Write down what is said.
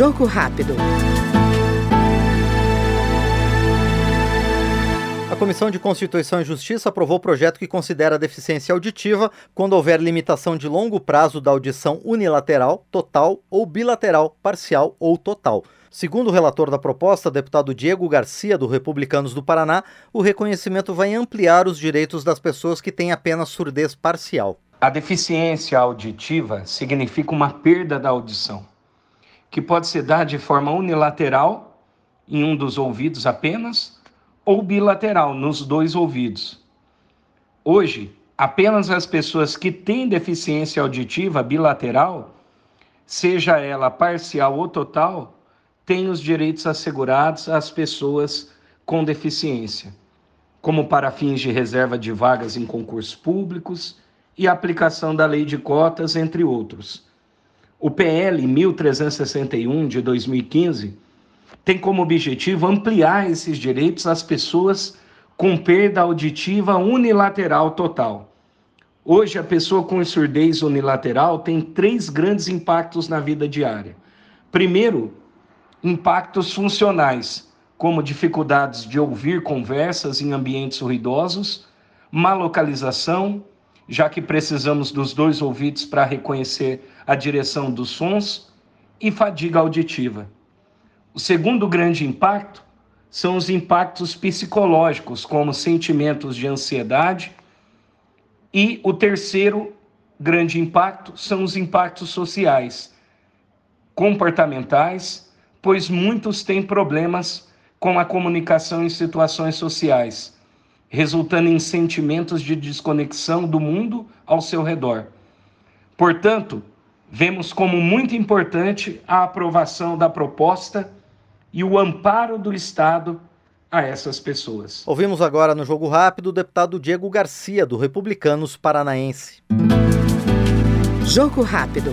Jogo rápido. A Comissão de Constituição e Justiça aprovou o projeto que considera a deficiência auditiva quando houver limitação de longo prazo da audição unilateral, total ou bilateral, parcial ou total. Segundo o relator da proposta, deputado Diego Garcia, do Republicanos do Paraná, o reconhecimento vai ampliar os direitos das pessoas que têm apenas surdez parcial. A deficiência auditiva significa uma perda da audição, que pode se dar de forma unilateral, em um dos ouvidos apenas, ou bilateral, nos dois ouvidos. Hoje, apenas as pessoas que têm deficiência auditiva bilateral, seja ela parcial ou total, têm os direitos assegurados às pessoas com deficiência, como para fins de reserva de vagas em concursos públicos e aplicação da lei de cotas, entre outros. O PL 1361 de 2015 tem como objetivo ampliar esses direitos às pessoas com perda auditiva unilateral total. Hoje, a pessoa com surdez unilateral tem três grandes impactos na vida diária. Primeiro, impactos funcionais, como dificuldades de ouvir conversas em ambientes ruidosos, má localização, já que precisamos dos dois ouvidos para reconhecer a direção dos sons, e fadiga auditiva. O segundo grande impacto são os impactos psicológicos, como sentimentos de ansiedade, e o terceiro grande impacto são os impactos sociais, comportamentais pois muitos têm problemas com a comunicação em situações sociais, resultando em sentimentos de desconexão do mundo ao seu redor. Portanto, vemos como muito importante a aprovação da proposta e o amparo do Estado a essas pessoas. Ouvimos agora no Jogo Rápido o deputado Diego Garcia, do Republicanos Paranaense. Jogo Rápido.